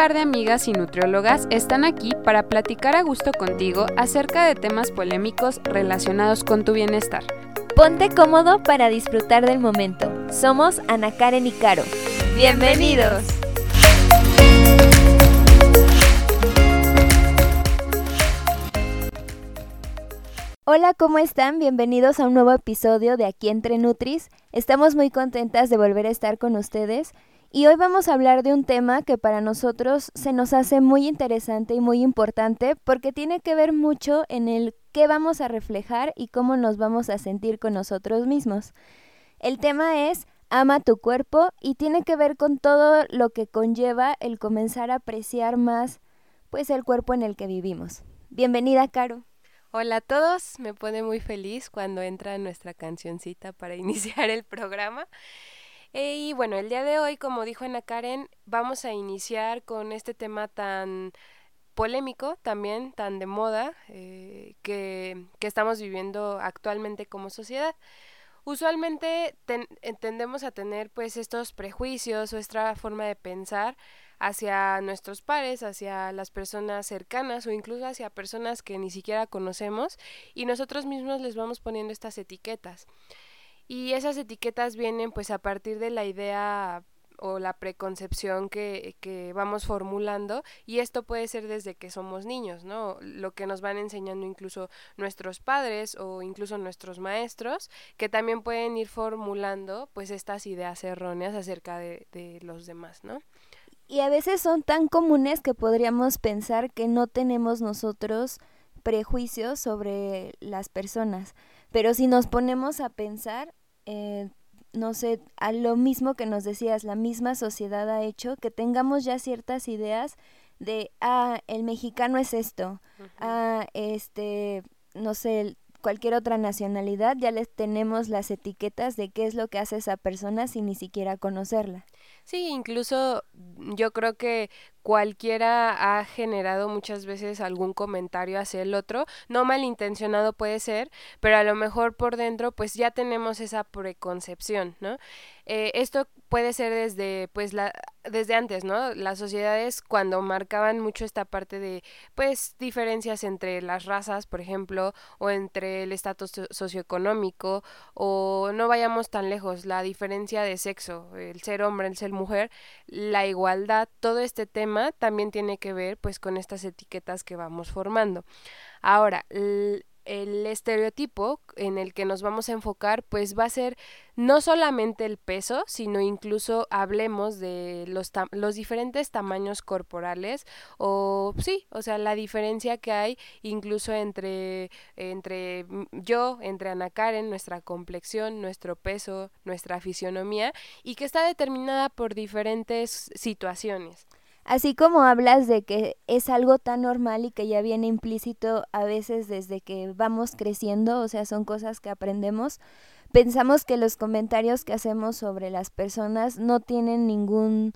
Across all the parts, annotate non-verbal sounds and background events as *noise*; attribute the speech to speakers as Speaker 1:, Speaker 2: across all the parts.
Speaker 1: par de amigas y nutriólogas están aquí para platicar a gusto contigo acerca de temas polémicos relacionados con tu bienestar.
Speaker 2: Ponte cómodo para disfrutar del momento. Somos Ana Karen y Caro. ¡Bienvenidos! Hola, ¿cómo están? Bienvenidos a un nuevo episodio de Aquí entre Nutris. Estamos muy contentas de volver a estar con ustedes y hoy vamos a hablar de un tema que para nosotros se nos hace muy interesante y muy importante porque tiene que ver mucho en el qué vamos a reflejar y cómo nos vamos a sentir con nosotros mismos. El tema es ama tu cuerpo y tiene que ver con todo lo que conlleva el comenzar a apreciar más pues el cuerpo en el que vivimos. Bienvenida, Caro.
Speaker 1: Hola a todos, me pone muy feliz cuando entra nuestra cancioncita para *laughs* iniciar el programa. Eh, y bueno, el día de hoy, como dijo Ana Karen, vamos a iniciar con este tema tan polémico también, tan de moda, eh, que, que, estamos viviendo actualmente como sociedad. Usualmente tendemos a tener pues estos prejuicios o esta forma de pensar hacia nuestros pares, hacia las personas cercanas o incluso hacia personas que ni siquiera conocemos y nosotros mismos les vamos poniendo estas etiquetas. Y esas etiquetas vienen pues a partir de la idea o la preconcepción que, que, vamos formulando y esto puede ser desde que somos niños, ¿no? Lo que nos van enseñando incluso nuestros padres o incluso nuestros maestros, que también pueden ir formulando pues estas ideas erróneas acerca de, de los demás, ¿no?
Speaker 2: Y a veces son tan comunes que podríamos pensar que no tenemos nosotros prejuicios sobre las personas. Pero si nos ponemos a pensar, eh, no sé, a lo mismo que nos decías, la misma sociedad ha hecho que tengamos ya ciertas ideas de, ah, el mexicano es esto, ah, este, no sé, cualquier otra nacionalidad, ya les tenemos las etiquetas de qué es lo que hace esa persona sin ni siquiera conocerla.
Speaker 1: Sí, incluso yo creo que cualquiera ha generado muchas veces algún comentario hacia el otro, no malintencionado puede ser, pero a lo mejor por dentro pues ya tenemos esa preconcepción, ¿no? Eh, esto puede ser desde pues la desde antes, ¿no? Las sociedades cuando marcaban mucho esta parte de pues diferencias entre las razas, por ejemplo, o entre el estatus socioeconómico o no vayamos tan lejos, la diferencia de sexo, el ser hombre, el ser mujer, la igualdad, todo este tema también tiene que ver pues con estas etiquetas que vamos formando. Ahora, el estereotipo en el que nos vamos a enfocar pues va a ser no solamente el peso, sino incluso hablemos de los, los diferentes tamaños corporales o sí, o sea, la diferencia que hay incluso entre, entre yo, entre Ana Karen, nuestra complexión, nuestro peso, nuestra fisionomía y que está determinada por diferentes situaciones.
Speaker 2: Así como hablas de que es algo tan normal y que ya viene implícito a veces desde que vamos creciendo, o sea, son cosas que aprendemos, pensamos que los comentarios que hacemos sobre las personas no tienen ningún,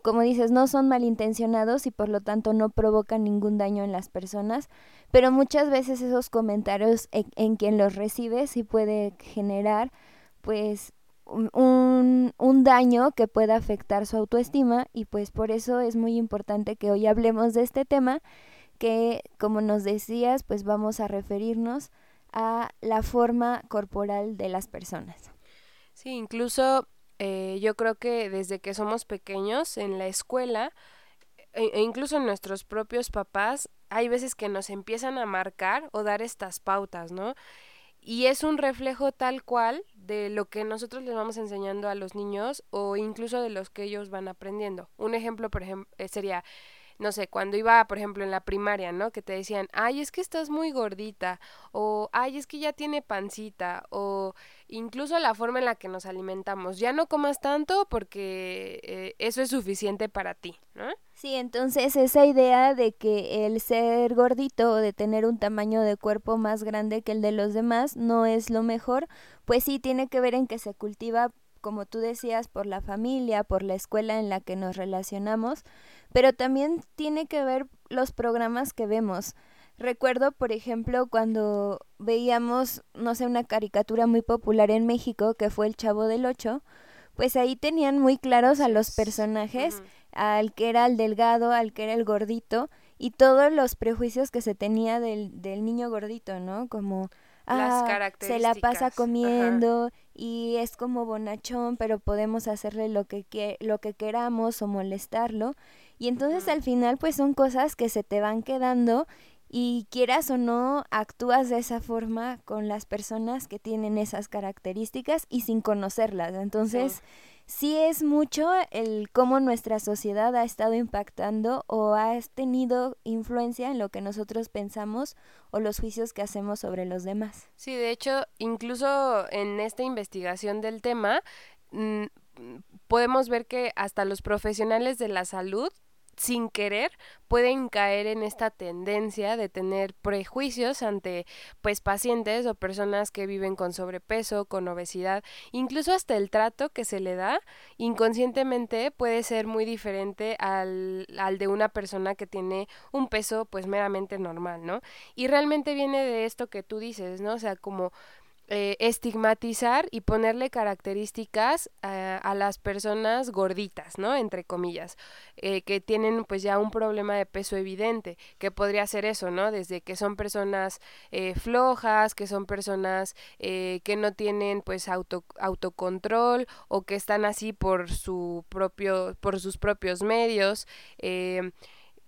Speaker 2: como dices, no son malintencionados y por lo tanto no provocan ningún daño en las personas, pero muchas veces esos comentarios en, en quien los recibe sí puede generar pues un, un, daño que pueda afectar su autoestima y pues por eso es muy importante que hoy hablemos de este tema que como nos decías pues vamos a referirnos a la forma corporal de las personas.
Speaker 1: Sí, incluso eh, yo creo que desde que somos pequeños en la escuela e, e incluso nuestros propios papás hay veces que nos empiezan a marcar o dar estas pautas, ¿no? y es un reflejo tal cual de lo que nosotros les vamos enseñando a los niños o incluso de los que ellos van aprendiendo. Un ejemplo, por ejemplo, eh, sería no sé, cuando iba, por ejemplo, en la primaria, ¿no? Que te decían, ay, es que estás muy gordita, o ay, es que ya tiene pancita, o incluso la forma en la que nos alimentamos. Ya no comas tanto porque eh, eso es suficiente para ti, ¿no?
Speaker 2: Sí, entonces esa idea de que el ser gordito o de tener un tamaño de cuerpo más grande que el de los demás no es lo mejor, pues sí tiene que ver en que se cultiva como tú decías, por la familia, por la escuela en la que nos relacionamos, pero también tiene que ver los programas que vemos. Recuerdo, por ejemplo, cuando veíamos, no sé, una caricatura muy popular en México, que fue El Chavo del Ocho, pues ahí tenían muy claros a los personajes al que era el delgado, al que era el gordito, y todos los prejuicios que se tenía del, del niño gordito, ¿no? Como, ah, se la pasa comiendo y es como bonachón, pero podemos hacerle lo que, lo que queramos o molestarlo. Y entonces al final pues son cosas que se te van quedando y quieras o no, actúas de esa forma con las personas que tienen esas características y sin conocerlas. Entonces, sí, es mucho el cómo nuestra sociedad ha estado impactando o ha tenido influencia en lo que nosotros pensamos o los juicios que hacemos sobre los demás.
Speaker 1: Sí, de hecho, incluso en esta investigación del tema, mm, podemos ver que hasta los profesionales de la salud sin querer pueden caer en esta tendencia de tener prejuicios ante pues pacientes o personas que viven con sobrepeso, con obesidad, incluso hasta el trato que se le da inconscientemente puede ser muy diferente al, al de una persona que tiene un peso pues meramente normal, ¿no? Y realmente viene de esto que tú dices, ¿no? O sea, como eh, estigmatizar y ponerle características a las personas gorditas, ¿no? Entre comillas, eh, que tienen pues ya un problema de peso evidente, que podría ser eso, ¿no? Desde que son personas eh, flojas, que son personas que no tienen pues auto, autocontrol o que están así por su propio, por sus propios medios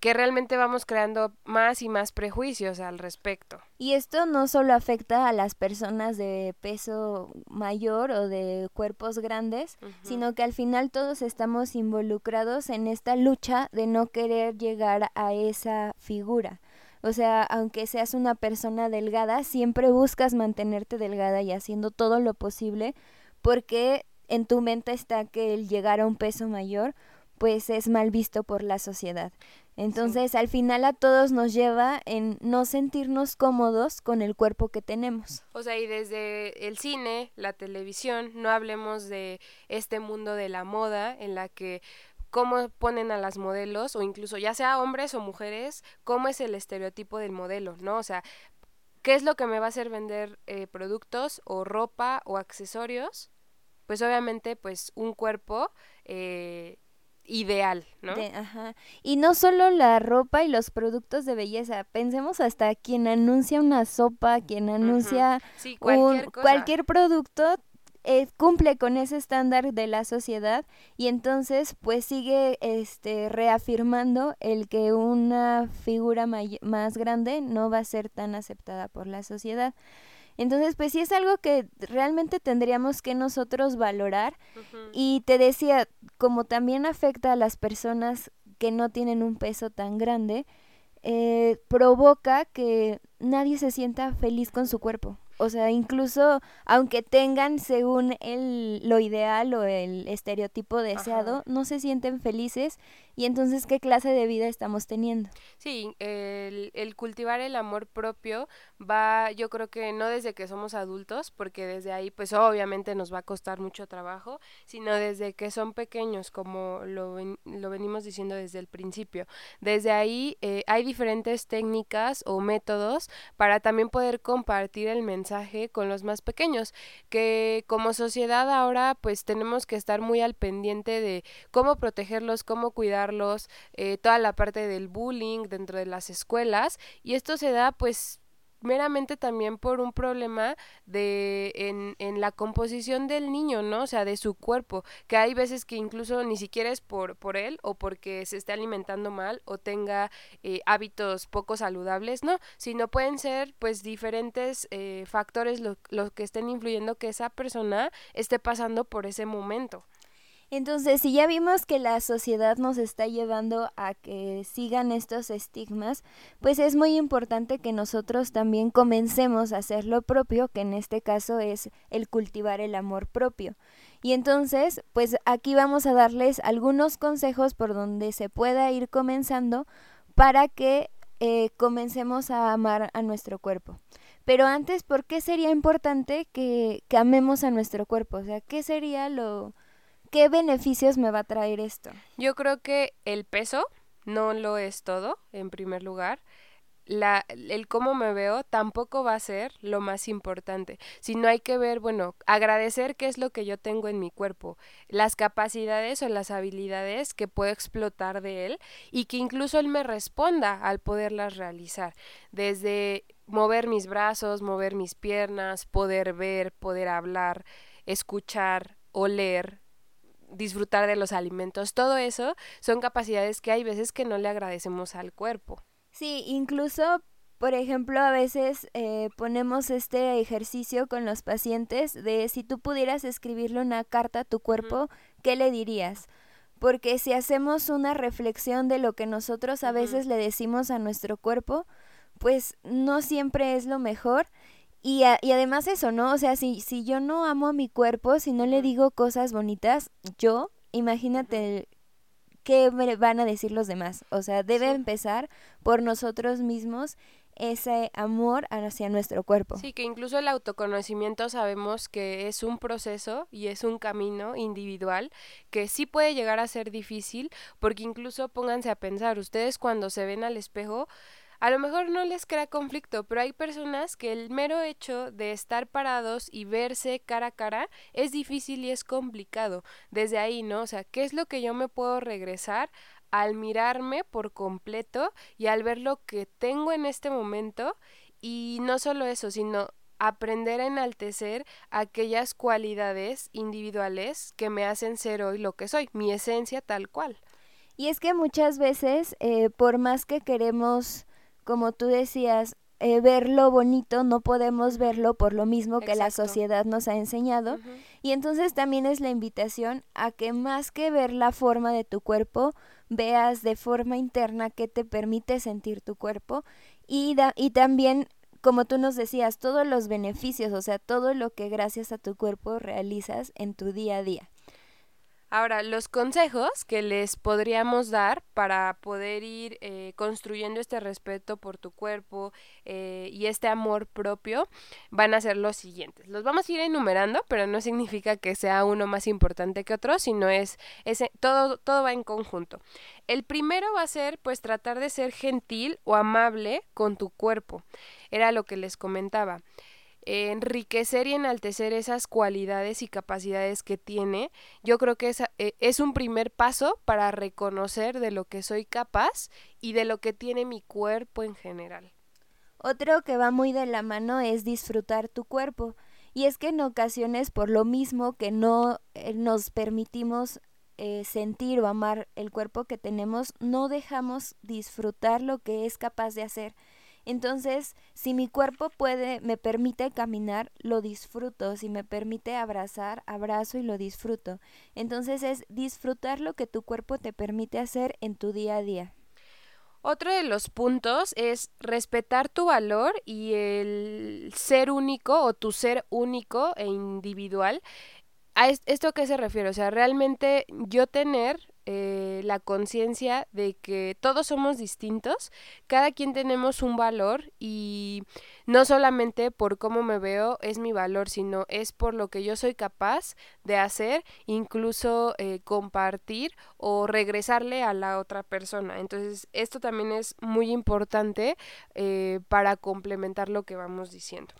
Speaker 1: que realmente vamos creando más y más prejuicios al respecto.
Speaker 2: Y esto no solo afecta a las personas de peso mayor o de cuerpos grandes, sino que al final todos estamos involucrados en esta lucha de no querer llegar a esa figura. O sea, aunque seas una persona delgada, siempre buscas mantenerte delgada y haciendo todo lo posible porque en tu mente está que el llegar a un peso mayor pues es mal visto por la sociedad. Entonces, al final a todos nos lleva en no sentirnos cómodos con el cuerpo que tenemos.
Speaker 1: O sea, y desde el cine, la televisión, no hablemos de este mundo de la moda en la que cómo ponen a las modelos o incluso ya sea hombres o mujeres, cómo es el estereotipo del modelo, ¿no? O sea, ¿qué es lo que me va a hacer vender eh, productos o ropa o accesorios? Pues obviamente, pues un cuerpo eh, ideal, ¿no?
Speaker 2: ajá. Y no solo la ropa y los productos de belleza, pensemos hasta quien anuncia una sopa, quien anuncia cualquier, cualquier producto eh, cumple con ese estándar de la sociedad y entonces pues sigue este reafirmando el que una figura más grande no va a ser tan aceptada por la sociedad. Entonces, pues sí es algo que realmente tendríamos que nosotros valorar. Y te decía, como también afecta a las personas que no tienen un peso tan grande, eh, provoca que nadie se sienta feliz con su cuerpo. O sea, incluso aunque tengan según el, lo ideal o el estereotipo deseado, no se sienten felices y entonces qué clase de vida estamos teniendo.
Speaker 1: Sí, el, cultivar el amor propio va, yo creo que no desde que somos adultos, porque desde ahí pues obviamente nos va a costar mucho trabajo, sino desde que son pequeños, como lo, lo venimos diciendo desde el principio. Desde ahí eh, hay diferentes técnicas o métodos para también poder compartir el mensaje con los más pequeños, que como sociedad ahora pues tenemos que estar muy al pendiente de cómo protegerlos, cómo cuidar eh, toda la parte del bullying dentro de las escuelas y esto se da pues meramente también por un problema de en, en, la composición del niño, ¿no? O sea, de su cuerpo, que hay veces que incluso ni siquiera es por, por él o porque se esté alimentando mal o tenga eh, hábitos poco saludables, no, sino pueden ser pues diferentes eh, factores los lo que estén influyendo que esa persona esté pasando por ese momento.
Speaker 2: Entonces, si ya vimos que la sociedad nos está llevando a que sigan estos estigmas, pues es muy importante que nosotros también comencemos a hacer lo propio, que en este caso es el cultivar el amor propio. Y entonces, pues aquí vamos a darles algunos consejos por donde se pueda ir comenzando para que eh, comencemos a amar a nuestro cuerpo. Pero antes, ¿por qué sería importante que, que amemos a nuestro cuerpo? O sea, ¿qué sería lo, ¿Qué beneficios me va a traer esto?
Speaker 1: Yo creo que el peso no lo es todo, en primer lugar. la, el cómo me veo tampoco va a ser lo más importante, sino hay que ver, bueno, agradecer qué es lo que yo tengo en mi cuerpo, las capacidades o las habilidades que puedo explotar de él y que incluso él me responda al poderlas realizar, desde mover mis brazos, mover mis piernas, poder ver, poder hablar, escuchar, oler, disfrutar de los alimentos, todo eso son capacidades que hay veces que no le agradecemos al cuerpo.
Speaker 2: Sí, incluso, por ejemplo, a veces eh, ponemos este ejercicio con los pacientes de si tú pudieras escribirle una carta a tu cuerpo, ¿qué le dirías? Porque si hacemos una reflexión de lo que nosotros a veces le decimos a nuestro cuerpo, pues no siempre es lo mejor. Y, y además eso, ¿no? O sea, si, si yo no amo a mi cuerpo, si no le digo cosas bonitas, yo, imagínate qué van a decir los demás. O sea, debe empezar por nosotros mismos ese amor hacia nuestro cuerpo.
Speaker 1: Sí, que incluso el autoconocimiento sabemos que es un proceso y es un camino individual que sí puede llegar a ser difícil porque incluso pónganse a pensar, ustedes cuando se ven al espejo, a lo mejor no les crea conflicto, pero hay personas que el mero hecho de estar parados y verse cara a cara es difícil y es complicado. Desde ahí, ¿no? O sea, ¿qué es lo que yo me puedo regresar al mirarme por completo y al ver lo que tengo en este momento? Y no solo eso, sino aprender a enaltecer aquellas cualidades individuales que me hacen ser hoy lo que soy, mi esencia tal cual.
Speaker 2: Y es que muchas veces, eh, por más que queremos como tú decías, eh, ver lo bonito no podemos verlo por lo mismo que la sociedad nos ha enseñado. Y entonces también es la invitación a que más que ver la forma de tu cuerpo, veas de forma interna qué te permite sentir tu cuerpo y, y también como tú nos decías, todos los beneficios, o sea, todo lo que gracias a tu cuerpo realizas en tu día a día.
Speaker 1: Ahora, los consejos que les podríamos dar para poder ir eh, construyendo este respeto por tu cuerpo eh, y este amor propio van a ser los siguientes. Los vamos a ir enumerando, pero no significa que sea uno más importante que otro, sino es, ese todo, todo va en conjunto. El primero va a ser pues tratar de ser gentil o amable con tu cuerpo. Era lo que les comentaba enriquecer y enaltecer esas cualidades y capacidades que tiene, yo creo que es, eh, es un primer paso para reconocer de lo que soy capaz y de lo que tiene mi cuerpo en general.
Speaker 2: Otro que va muy de la mano es disfrutar tu cuerpo. Y es que en ocasiones, por lo mismo que no eh, nos permitimos eh, sentir o amar el cuerpo que tenemos, no dejamos disfrutar lo que es capaz de hacer. Entonces, si mi cuerpo puede, me permite caminar, lo disfruto. Si me permite abrazar, abrazo y lo disfruto. Entonces es disfrutar lo que tu cuerpo te permite hacer en tu día a día.
Speaker 1: Otro de los puntos es respetar tu valor y el ser único o tu ser único e individual. ¿A esto a qué se refiere? O sea, realmente yo tener eh, la conciencia de que todos somos distintos, cada quien tenemos un valor y no solamente por cómo me veo es mi valor, sino es por lo que yo soy capaz de hacer, incluso eh, compartir o regresarle a la otra persona. Entonces, esto también es muy importante eh, para complementar lo que vamos diciendo.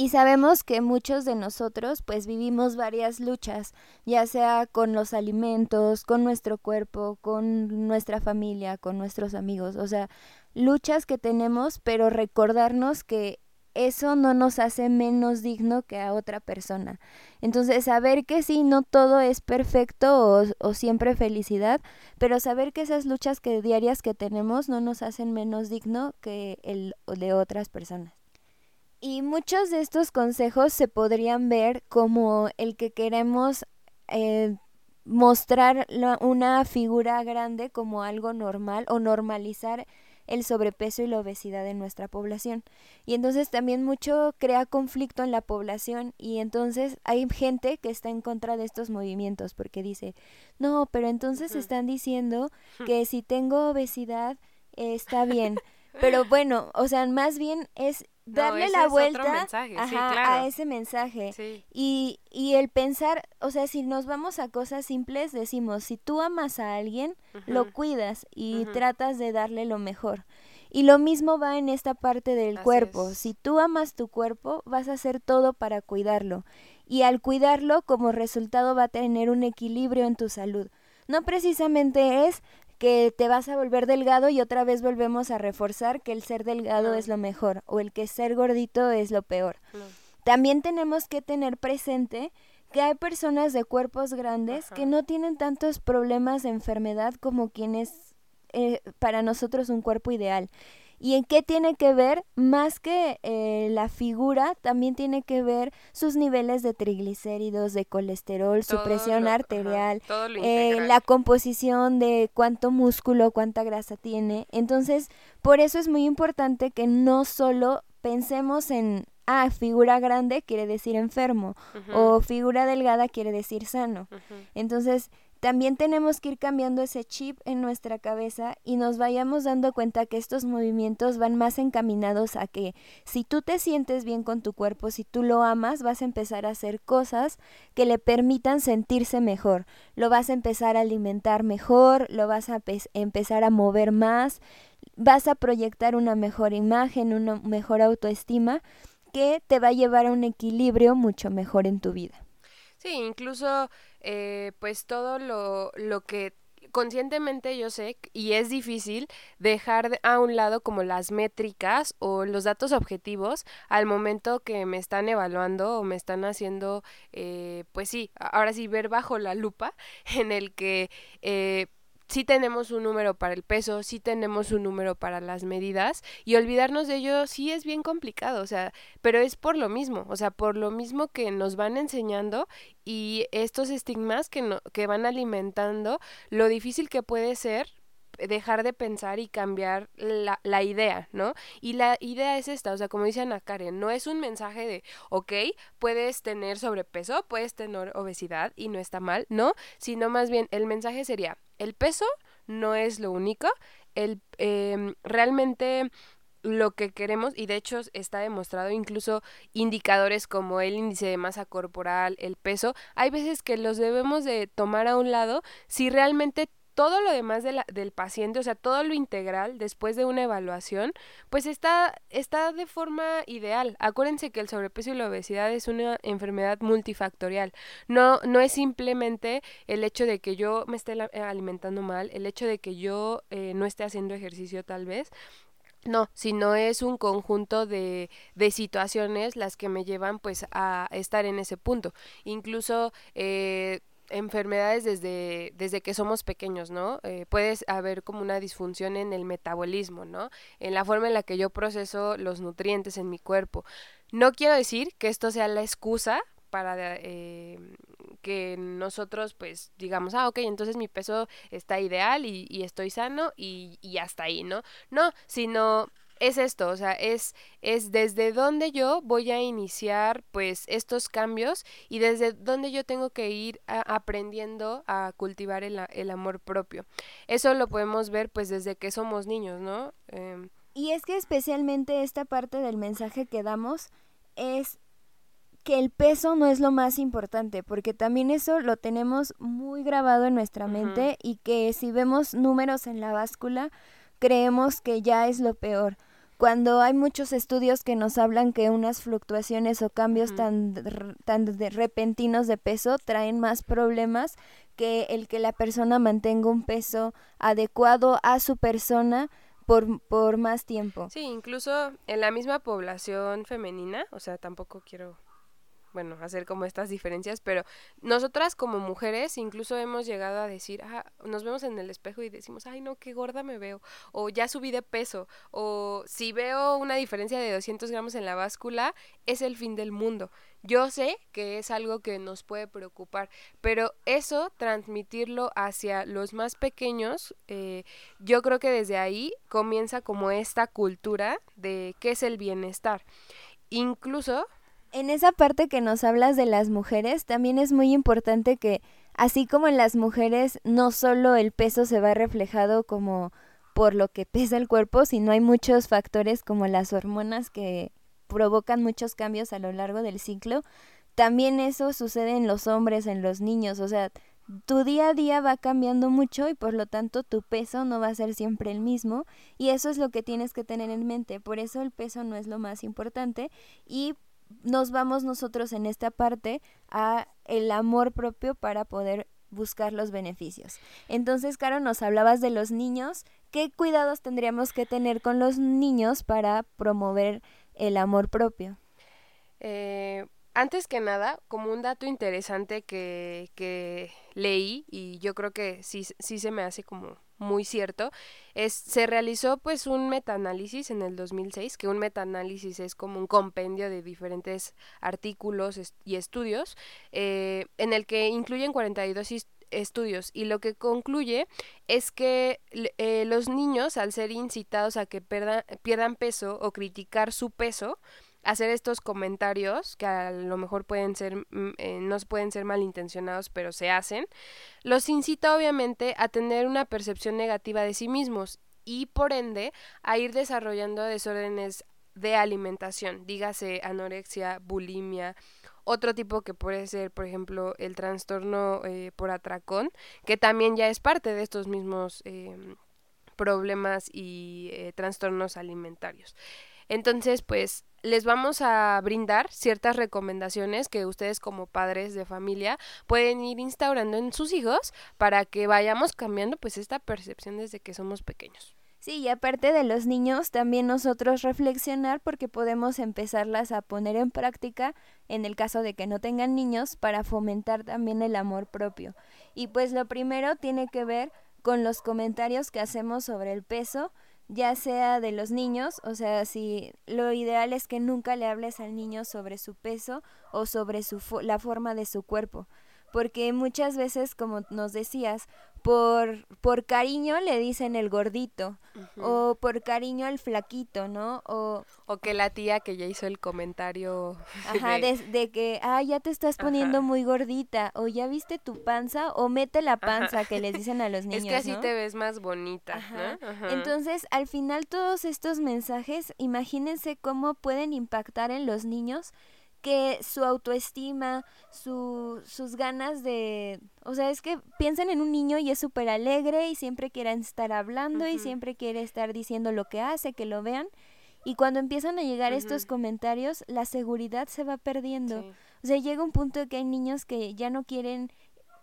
Speaker 2: Y sabemos que muchos de nosotros pues vivimos varias luchas, ya sea con los alimentos, con nuestro cuerpo, con nuestra familia, con nuestros amigos, o sea, luchas que tenemos, pero recordarnos que eso no nos hace menos digno que a otra persona. Entonces, saber que sí, no todo es perfecto o, o, siempre felicidad, pero saber que esas luchas que diarias que tenemos no nos hacen menos digno que el de otras personas. Y muchos de estos consejos se podrían ver como el que queremos eh, mostrar una figura grande como algo normal o normalizar el sobrepeso y la obesidad en nuestra población. Y entonces también mucho crea conflicto en la población y entonces hay gente que está en contra de estos movimientos porque dice, no, pero entonces están diciendo *laughs* que si tengo obesidad está bien. Pero bueno, o sea, más bien es darle la vuelta a ese mensaje. Y, y el pensar, o sea, si nos vamos a cosas simples, decimos, si tú amas a alguien, lo cuidas y tratas de darle lo mejor. Y lo mismo va en esta parte del cuerpo. Si tú amas tu cuerpo, vas a hacer todo para cuidarlo. Y al cuidarlo, como resultado va a tener un equilibrio en tu salud. No precisamente es que te vas a volver delgado y otra vez volvemos a reforzar que el ser delgado es lo mejor o el que ser gordito es lo peor. También tenemos que tener presente que hay personas de cuerpos grandes que no tienen tantos problemas de enfermedad como quienes eh, para nosotros un cuerpo ideal. ¿Y en qué tiene que ver? Más que eh, la figura, también tiene que ver sus niveles de triglicéridos, de colesterol, su presión arterial, eh, la composición de cuánto músculo, cuánta grasa tiene. Entonces, por eso es muy importante que no solo pensemos en ah, figura grande quiere decir enfermo o figura delgada quiere decir sano. Entonces, también tenemos que ir cambiando ese chip en nuestra cabeza y nos vayamos dando cuenta que estos movimientos van más encaminados a que si tú te sientes bien con tu cuerpo, si tú lo amas, vas a empezar a hacer cosas que le permitan sentirse mejor. Lo vas a empezar a alimentar mejor, lo vas a empezar a mover más, vas a proyectar una mejor imagen, una mejor autoestima que te va a llevar a un equilibrio mucho mejor en tu vida.
Speaker 1: Sí, incluso eh, pues todo lo, lo que conscientemente yo sé, y es difícil dejar a un lado como las métricas o los datos objetivos al momento que me están evaluando o me están haciendo, eh, pues sí, ahora sí, ver bajo la lupa *laughs* en el que... Eh, sí tenemos un número para el peso, sí tenemos un número para las medidas y olvidarnos de ello sí es bien complicado, o sea, pero es por lo mismo, o sea, por lo mismo que nos van enseñando y estos estigmas que, no, que van alimentando lo difícil que puede ser dejar de pensar y cambiar la, la, idea, ¿no? Y la idea es esta, o sea, como dice Ana Karen, no es un mensaje de, ok, puedes tener sobrepeso, puedes tener obesidad y no está mal, ¿no? Sino más bien el mensaje sería, el peso no es lo único, el, eh, realmente lo que queremos y de hecho está demostrado incluso indicadores como el índice de masa corporal, el peso, hay veces que los debemos de tomar a un lado si realmente todo lo demás del paciente, o sea, todo lo integral después de una evaluación, pues está, está de forma ideal. Acuérdense que el sobrepeso y la obesidad es una enfermedad multifactorial. No, no es simplemente el hecho de que yo me esté alimentando mal, el hecho de que yo eh, no esté haciendo ejercicio tal vez, no, sino es un conjunto de, de situaciones las que me llevan pues a estar en ese punto. Incluso eh, enfermedades desde, desde que somos pequeños, ¿no? Eh, puede haber como una disfunción en el metabolismo, ¿no? En la forma en la que yo proceso los nutrientes en mi cuerpo. No quiero decir que esto sea la excusa para eh, que nosotros pues digamos, ah, ok, entonces mi peso está ideal y, y estoy sano y, y hasta ahí, ¿no? No, sino es esto, o sea, es, es desde donde yo voy a iniciar pues estos cambios y desde donde yo tengo que ir aprendiendo a cultivar el, el, amor propio. Eso lo podemos ver pues desde que somos niños, ¿no?
Speaker 2: Em, y es que especialmente esta parte del mensaje que damos es que el peso no es lo más importante, porque también eso lo tenemos muy grabado en nuestra mente y que si vemos números en la báscula, creemos que ya es lo peor cuando hay muchos estudios que nos hablan que unas fluctuaciones o cambios tan, tan de repentinos de peso traen más problemas que el que la persona mantenga un peso adecuado a su persona por, por más tiempo.
Speaker 1: Sí, incluso en la misma población femenina, o sea, tampoco quiero bueno, hacer como estas diferencias, pero nosotras como mujeres incluso hemos llegado a decir, ah, nos vemos en el espejo y decimos, ay no, qué gorda me veo, o ya subí de peso, o si veo una diferencia de 200 gramos en la báscula, es el fin del mundo. Yo sé que es algo que nos puede preocupar, pero eso, transmitirlo hacia los más pequeños, eh, yo creo que desde ahí comienza como esta cultura de qué es el bienestar. Incluso
Speaker 2: en esa parte que nos hablas de las mujeres, también es muy importante que, así como en las mujeres, no solo el peso se va reflejado como por lo que pesa el cuerpo, sino hay muchos factores como las hormonas que provocan muchos cambios a lo largo del ciclo. También eso sucede en los hombres, en los niños, o sea, tu día a día va cambiando mucho y por lo tanto tu peso no va a ser siempre el mismo y eso es lo que tienes que tener en mente. Por eso el peso no es lo más importante y nos vamos nosotros en esta parte a el amor propio para poder buscar los beneficios. Entonces, Caro, nos hablabas de los niños. ¿Qué cuidados tendríamos que tener con los niños para promover el amor propio?
Speaker 1: Eh, antes que nada, como un dato interesante que, que leí, y yo creo que sí, sí se me hace como muy cierto, es, se realizó pues un metaanálisis en el 2006, que un metaanálisis es como un compendio de diferentes artículos y estudios, eh, en el que incluyen 42 estudios y lo que concluye es que eh, los niños al ser incitados a que pierdan peso o criticar su peso hacer estos comentarios que a lo mejor pueden ser mm, eh, no pueden ser malintencionados pero se hacen los incita obviamente a tener una percepción negativa de sí mismos y por ende a ir desarrollando desórdenes de alimentación dígase anorexia bulimia otro tipo que puede ser, por ejemplo, el trastorno eh, por atracón, que también ya es parte de estos mismos em, problemas y eh, trastornos alimentarios. Entonces, pues les vamos a brindar ciertas recomendaciones que ustedes como padres de familia pueden ir instaurando en sus hijos para que vayamos cambiando pues esta percepción desde que somos pequeños.
Speaker 2: Sí, y aparte de los niños, también nosotros reflexionar porque podemos empezarlas a poner en práctica en el caso de que no tengan niños para fomentar también el amor propio. Y pues lo primero tiene que ver con los comentarios que hacemos sobre el peso, ya sea de los niños, o sea, si lo ideal es que nunca le hables al niño sobre su peso o sobre su la forma de su cuerpo, porque muchas veces, como nos decías, por, por cariño le dicen el gordito o por cariño el flaquito, ¿no? O,
Speaker 1: o que la tía que ya hizo el comentario. *laughs*
Speaker 2: Ajá, de, que, ah, ya te estás poniendo muy gordita o ya viste tu panza o mete la panza que les dicen a *laughs* los niños.
Speaker 1: Es que así te ves más bonita. ¿no?
Speaker 2: Entonces, al final todos estos mensajes, imagínense cómo pueden impactar en los niños que su autoestima, su, sus ganas de... O sea, es que piensen en un niño y es súper alegre y siempre quieren estar hablando y siempre quiere estar diciendo lo que hace, que lo vean. Y cuando empiezan a llegar estos comentarios, la seguridad se va perdiendo. O sea, llega un punto que hay niños que ya no quieren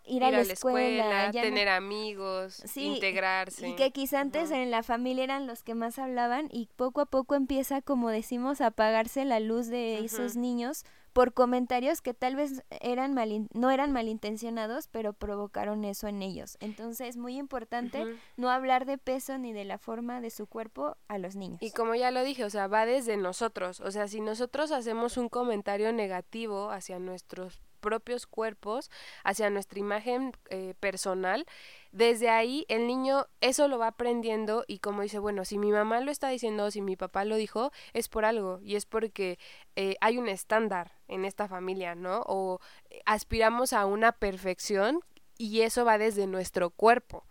Speaker 2: ir, a, la escuela,
Speaker 1: tener amigos, integrarse.
Speaker 2: Y que quizá antes en la familia eran los que más hablaban y poco a poco empieza, como decimos, a apagarse la luz de esos niños por comentarios que tal vez eran mal, no eran malintencionados, pero provocaron eso en ellos. Entonces, es muy importante no hablar de peso ni de la forma de su cuerpo a los niños.
Speaker 1: Y como ya lo dije, o sea, va desde nosotros. O sea, si nosotros hacemos un comentario negativo hacia nuestros propios cuerpos, hacia nuestra imagen eh, personal, desde ahí el niño eso lo va aprendiendo y como dice, bueno, si mi mamá lo está diciendo, si mi papá lo dijo, es por algo y es porque eh, hay un estándar en esta familia, ¿no? O eh, aspiramos a una perfección y eso va desde nuestro cuerpo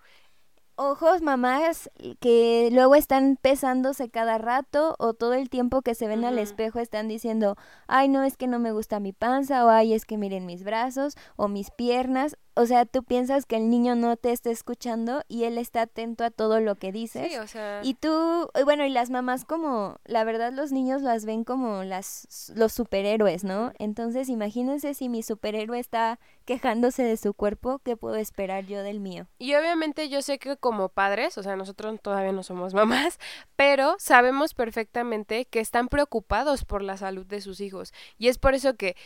Speaker 2: ojos mamás que luego están pesándose cada rato o todo el tiempo que se ven al espejo están diciendo, ay no es que no me gusta mi panza o ay es que miren mis brazos o mis piernas o sea, tú piensas que el niño no te está escuchando y él está atento a todo lo que dices.
Speaker 1: Sí, o sea...
Speaker 2: Y tú, bueno, y las mamás como, la verdad los niños las ven como las los superhéroes, ¿no? Entonces, imagínense si mi superhéroe está quejándose de su cuerpo, ¿qué puedo esperar yo del mío?
Speaker 1: Y obviamente yo sé que como padres, o sea, nosotros todavía no somos *laughs* mamás, pero sabemos perfectamente que están preocupados por la salud de sus hijos. Y es por eso que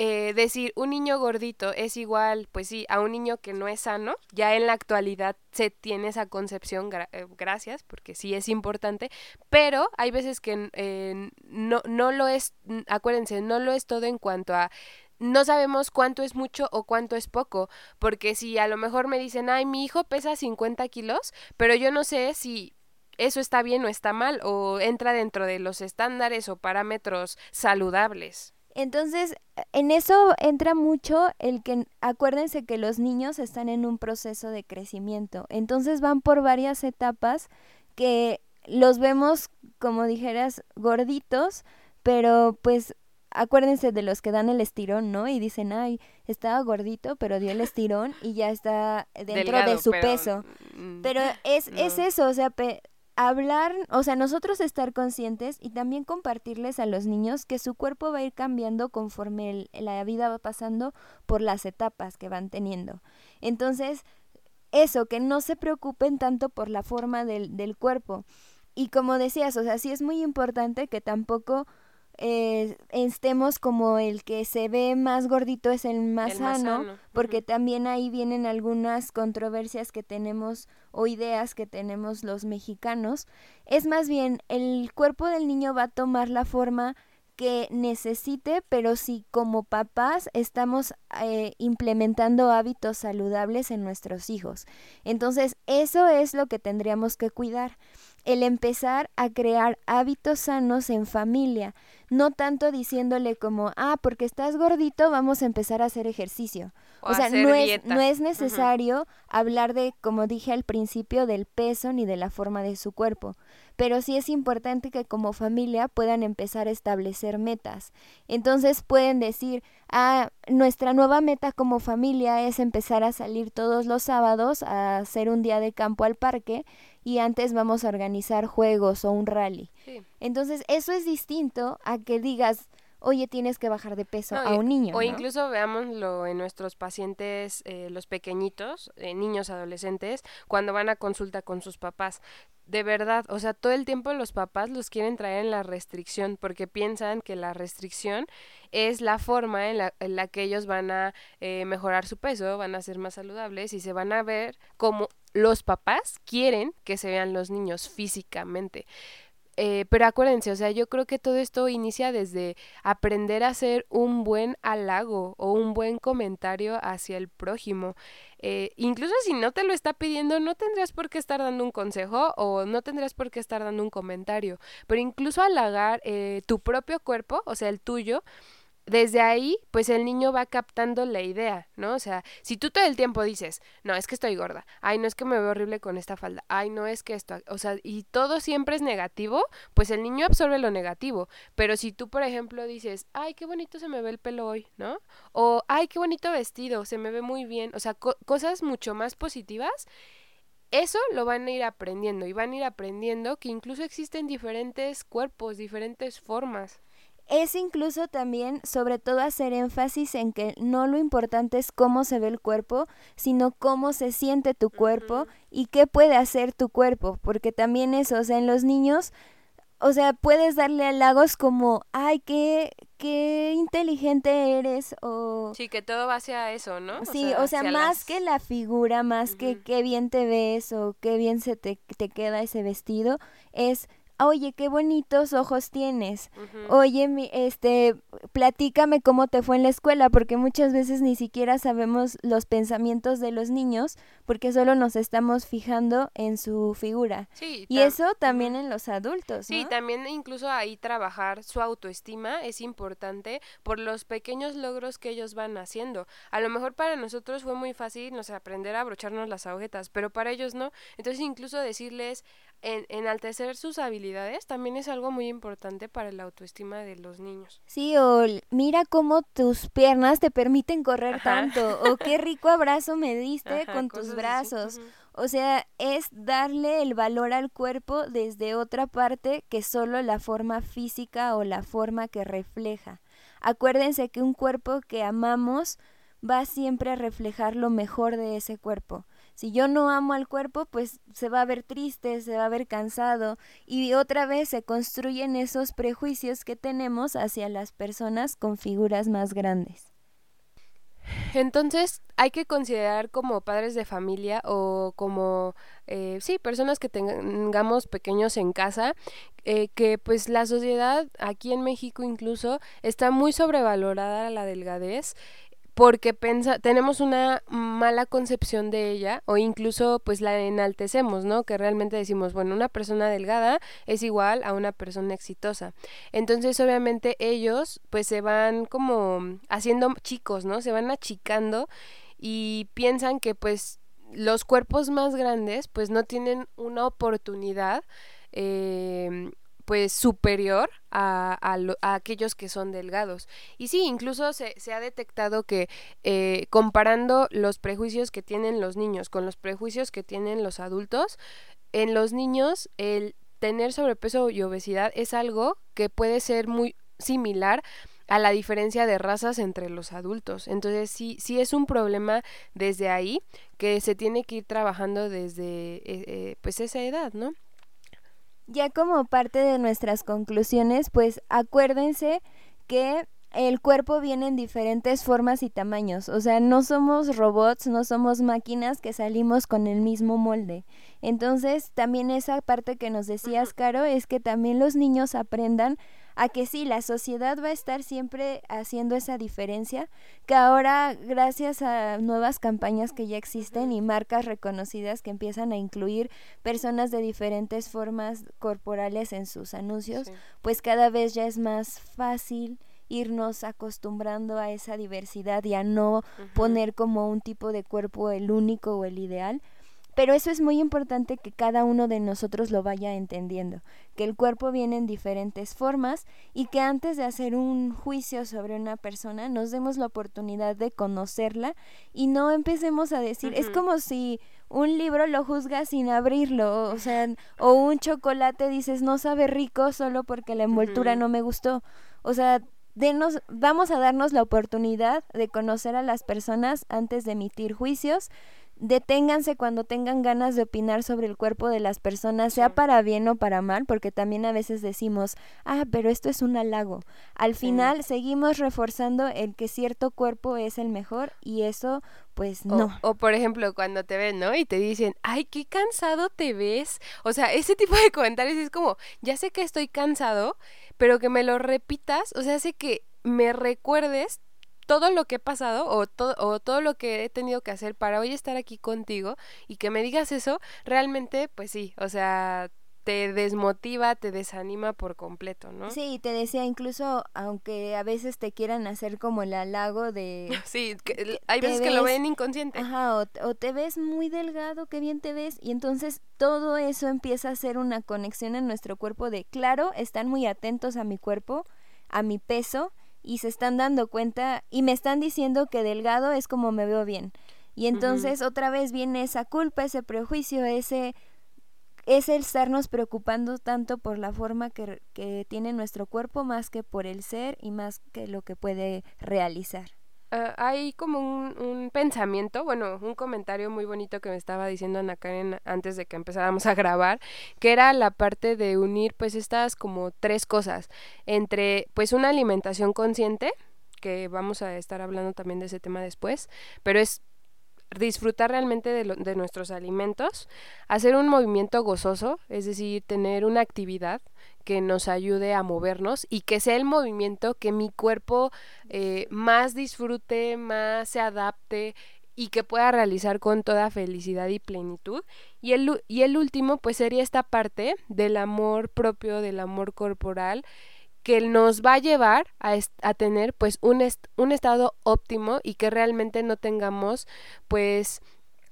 Speaker 1: eh, decir un niño gordito es igual, pues sí, a un niño que no es sano, ya en la actualidad se tiene esa concepción, eh, gracias, porque sí es importante, pero hay veces que eh, no, no lo es, acuérdense, no lo es todo en cuanto a no sabemos cuánto es mucho o cuánto es poco, porque si a lo mejor me dicen, ay, mi hijo pesa 50 kilos, pero yo no sé si eso está bien o está mal, o entra dentro de los estándares o parámetros saludables.
Speaker 2: Entonces, en eso entra mucho el que, acuérdense que los niños están en un proceso de crecimiento, entonces van por varias etapas que los vemos, como dijeras, gorditos, pero pues acuérdense de los que dan el estirón, ¿no? Y dicen, ay, estaba gordito, pero dio el estirón y ya está *laughs* dentro de su peso. Mm, pero es, es eso, o sea, hablar, o sea, nosotros estar conscientes y también compartirles a los niños que su cuerpo va a ir cambiando conforme la vida va pasando por las etapas que van teniendo. Entonces, eso, que no se preocupen tanto por la forma del, del cuerpo. Y como decías, o sea, sí es muy importante que tampoco eh, estemos como el que se ve más gordito es el más, sano, porque también ahí vienen algunas controversias que tenemos o ideas que tenemos los mexicanos. Es más bien, el cuerpo del niño va a tomar la forma que necesite, pero si como papás estamos eh, implementando hábitos saludables en nuestros hijos. Entonces, eso es lo que tendríamos que cuidar el empezar a crear hábitos sanos en familia, no tanto diciéndole como, ah, porque estás gordito, vamos a empezar a hacer ejercicio. O, sea, no es, no es necesario hablar de, como dije al principio, del peso ni de la forma de su cuerpo, pero sí es importante que como familia puedan empezar a establecer metas. Entonces pueden decir, ah, nuestra nueva meta como familia es empezar a salir todos los sábados a hacer un día de campo al parque y antes vamos a organizar juegos o un rally. Entonces, eso es distinto a que digas, oye, tienes que bajar de peso a un niño.
Speaker 1: O incluso veámoslo en nuestros pacientes, eh, los pequeñitos, eh, niños, adolescentes, cuando van a consulta con sus papás. De verdad, o sea, todo el tiempo los papás los quieren traer en la restricción porque piensan que la restricción es la forma en la, en la que ellos van a eh, mejorar su peso, van a ser más saludables y se van a ver como los papás quieren que se vean los niños físicamente. Eh, pero acuérdense, o sea, yo creo que todo esto inicia desde aprender a hacer un buen halago o un buen comentario hacia el prójimo. Eh, incluso si no te lo está pidiendo, no tendrías por qué estar dando un consejo o no tendrías por qué estar dando un comentario. Pero incluso halagar eh, tu propio cuerpo, o sea, el tuyo, desde ahí, pues el niño va captando la idea, ¿no? O sea, si tú todo el tiempo dices, no, es que estoy gorda, ay, no es que me veo horrible con esta falda, ay, no es que esto, o sea, y todo siempre es negativo, pues el niño absorbe lo negativo. Pero si tú, por ejemplo, dices, ay, qué bonito se me ve el pelo hoy, ¿no? O, ay, qué bonito vestido, se me ve muy bien, o sea, cosas mucho más positivas. Eso lo van a ir aprendiendo y van a ir aprendiendo que incluso existen diferentes cuerpos, diferentes formas
Speaker 2: es incluso también, sobre todo, hacer énfasis en que no lo importante es cómo se ve el cuerpo, sino cómo se siente tu cuerpo y qué puede hacer tu cuerpo, porque también eso, o sea, en los niños, o sea, puedes darle halagos como, ay, qué, qué inteligente eres, o...
Speaker 1: Sí, que todo va hacia eso, ¿no?
Speaker 2: Sí, o sea, más que la figura, más que qué bien te ves o qué bien se te, te queda ese vestido, es oye, qué bonitos ojos tienes. Oye, mi, este, platícame cómo te fue en la escuela, porque muchas veces ni siquiera sabemos los pensamientos de los niños, porque solo nos estamos fijando en su figura. Sí, y eso también en los adultos.
Speaker 1: Sí, también incluso ahí trabajar su autoestima es importante por los pequeños logros que ellos van haciendo. A lo mejor para nosotros fue muy fácil, no sé, aprender a abrocharnos las agujetas, pero para ellos no. Entonces incluso decirles, en, enaltecer sus habilidades también es algo muy importante para la autoestima de los niños.
Speaker 2: Sí, o mira cómo tus piernas te permiten correr tanto, o qué rico *laughs* abrazo me diste con tus brazos. O sea, es darle el valor al cuerpo desde otra parte que solo la forma física o la forma que refleja. Acuérdense que un cuerpo que amamos va siempre a reflejar lo mejor de ese cuerpo. Si yo no amo al cuerpo, pues se va a ver triste, se va a ver cansado y otra vez se construyen esos prejuicios que tenemos hacia las personas con figuras más grandes.
Speaker 1: Entonces hay que considerar como padres de familia o como, eh, sí, personas que tengamos pequeños en casa, eh, que pues la sociedad aquí en México incluso está muy sobrevalorada la delgadez porque pensa, tenemos una mala concepción de ella o incluso pues la enaltecemos, ¿no? Que realmente decimos, bueno, una persona delgada es igual a una persona exitosa. Entonces, obviamente ellos pues se van como haciendo chicos, ¿no? Se van achicando y piensan que pues los cuerpos más grandes pues no tienen una oportunidad eh, pues superior a, a, aquellos que son delgados. Y sí, incluso se, se ha detectado que eh, comparando los prejuicios que tienen los niños con los prejuicios que tienen los adultos, en los niños el tener sobrepeso y obesidad es algo que puede ser muy similar a la diferencia de razas entre los adultos. Entonces sí, sí es un problema desde ahí que se tiene que ir trabajando desde eh, eh, pues esa edad, ¿no?
Speaker 2: Ya como parte de nuestras conclusiones, pues acuérdense que el cuerpo viene en diferentes formas y tamaños, o sea, no somos robots, no somos máquinas que salimos con el mismo molde. Entonces, también esa parte que nos decías, Caro, es que también los niños aprendan a que sí, la sociedad va a estar siempre haciendo esa diferencia, que ahora gracias a nuevas campañas que ya existen y marcas reconocidas que empiezan a incluir personas de diferentes formas corporales en sus anuncios, pues cada vez ya es más fácil irnos acostumbrando a esa diversidad y a no poner como un tipo de cuerpo el único o el ideal, pero eso es muy importante que cada uno de nosotros lo vaya entendiendo, que el cuerpo viene en diferentes formas y que antes de hacer un juicio sobre una persona nos demos la oportunidad de conocerla y no empecemos a decir, es como si un libro lo juzgas sin abrirlo, o sea, o un chocolate dices no sabe rico solo porque la envoltura no me gustó. O sea, denos, vamos a darnos la oportunidad de conocer a las personas antes de emitir juicios deténganse cuando tengan ganas de opinar sobre el cuerpo de las personas, sea para bien o para mal, porque también a veces decimos, ah, pero esto es un halago. Al final seguimos reforzando el que cierto cuerpo es el mejor y eso, pues no.
Speaker 1: O, por ejemplo, cuando te ven, ¿no? Y te dicen, ay, qué cansado te ves. O sea, ese tipo de comentarios es como, ya sé que estoy cansado, pero que me lo repitas, o sea, hace que me recuerdes todo lo que he pasado o, todo o todo lo que he tenido que hacer para hoy estar aquí contigo y que me digas eso, realmente, pues sí, o sea, te desmotiva, te desanima por completo, ¿no?
Speaker 2: Sí, te decía, incluso aunque a veces te quieran hacer como el halago de... *laughs*
Speaker 1: Sí, hay veces que lo ven inconsciente.
Speaker 2: Ajá, o, o, te ves muy delgado, qué bien te ves, y entonces todo eso empieza a ser una conexión en nuestro cuerpo de, claro, están muy atentos a mi cuerpo, a mi peso, y se están dando cuenta y me están diciendo que delgado es como me veo bien. Y entonces otra vez viene esa culpa, ese prejuicio, ese es el estarnos preocupando tanto por la forma que, que tiene nuestro cuerpo más que por el ser y más que lo que puede realizar.
Speaker 1: Ah, hay como un, pensamiento, bueno, un comentario muy bonito que me estaba diciendo Ana Karen antes de que empezáramos a grabar, que era la parte de unir pues estas como tres cosas, entre pues una alimentación consciente, que vamos a estar hablando también de ese tema después, pero es disfrutar realmente de, de nuestros alimentos, hacer un movimiento gozoso, es decir, tener una actividad, que nos ayude a movernos y que sea el movimiento que mi cuerpo eh, más disfrute, más se adapte y que pueda realizar con toda felicidad y plenitud. Y el, y el último, pues sería esta parte del amor propio, del amor corporal, que nos va a llevar a, tener pues un, un estado óptimo y que realmente no tengamos pues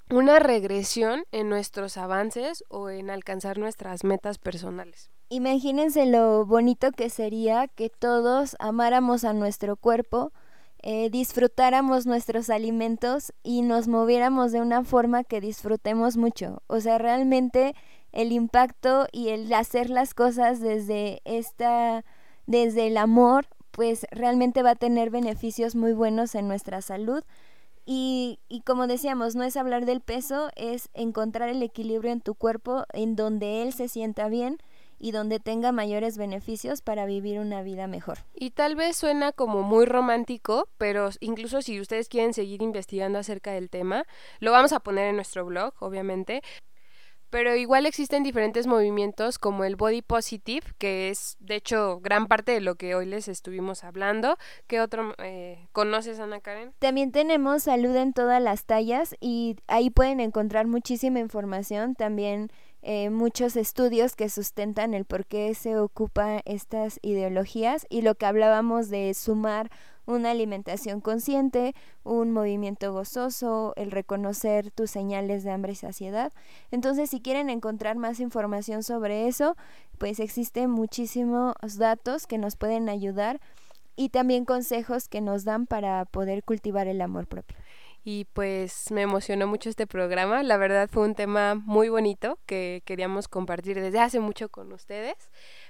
Speaker 1: una regresión en nuestros avances o en alcanzar nuestras metas personales.
Speaker 2: Imagínense lo bonito que sería que todos amáramos a nuestro cuerpo, eh, disfrutáramos nuestros alimentos y nos moviéramos de una forma que disfrutemos mucho. O sea, realmente el impacto y el hacer las cosas desde esta, desde el amor, pues realmente va a tener beneficios muy buenos en nuestra salud. Y, y como decíamos, no es hablar del peso, es encontrar el equilibrio en tu cuerpo en donde él se sienta bien y donde tenga mayores beneficios para vivir una vida mejor.
Speaker 1: Y tal vez suena como muy romántico, pero incluso si ustedes quieren seguir investigando acerca del tema, lo vamos a poner en nuestro blog, obviamente. Pero igual existen diferentes movimientos como el body positive, que es de hecho gran parte de lo que hoy les estuvimos hablando. ¿Qué otro eh, conoces, Ana Karen?
Speaker 2: También tenemos salud en todas las tallas y ahí pueden encontrar muchísima información. También eh, muchos estudios que sustentan el por qué se ocupan estas ideologías y lo que hablábamos de sumar una alimentación consciente, un movimiento gozoso, el reconocer tus señales de hambre y saciedad. Entonces, si quieren encontrar más información sobre eso, pues existen muchísimos datos que nos pueden ayudar y también consejos que nos dan para poder cultivar el amor propio
Speaker 1: y pues me emocionó mucho este programa. La verdad fue un tema muy bonito que queríamos compartir desde hace mucho con ustedes.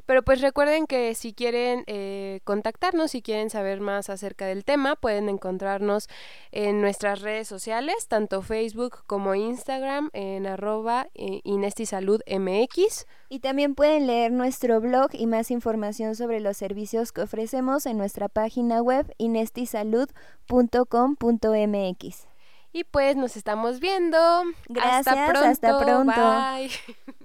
Speaker 1: Pero pues recuerden que si quieren eh, contactarnos, si quieren saber más acerca del tema, pueden encontrarnos en nuestras redes sociales, tanto Facebook como Instagram, en arroba eh, MX.
Speaker 2: Y también pueden leer nuestro blog y más información sobre los servicios que ofrecemos en nuestra página web inestisalud.com.mx.
Speaker 1: Y pues nos estamos viendo.
Speaker 2: Gracias, hasta pronto. Hasta pronto.
Speaker 1: Bye. *laughs*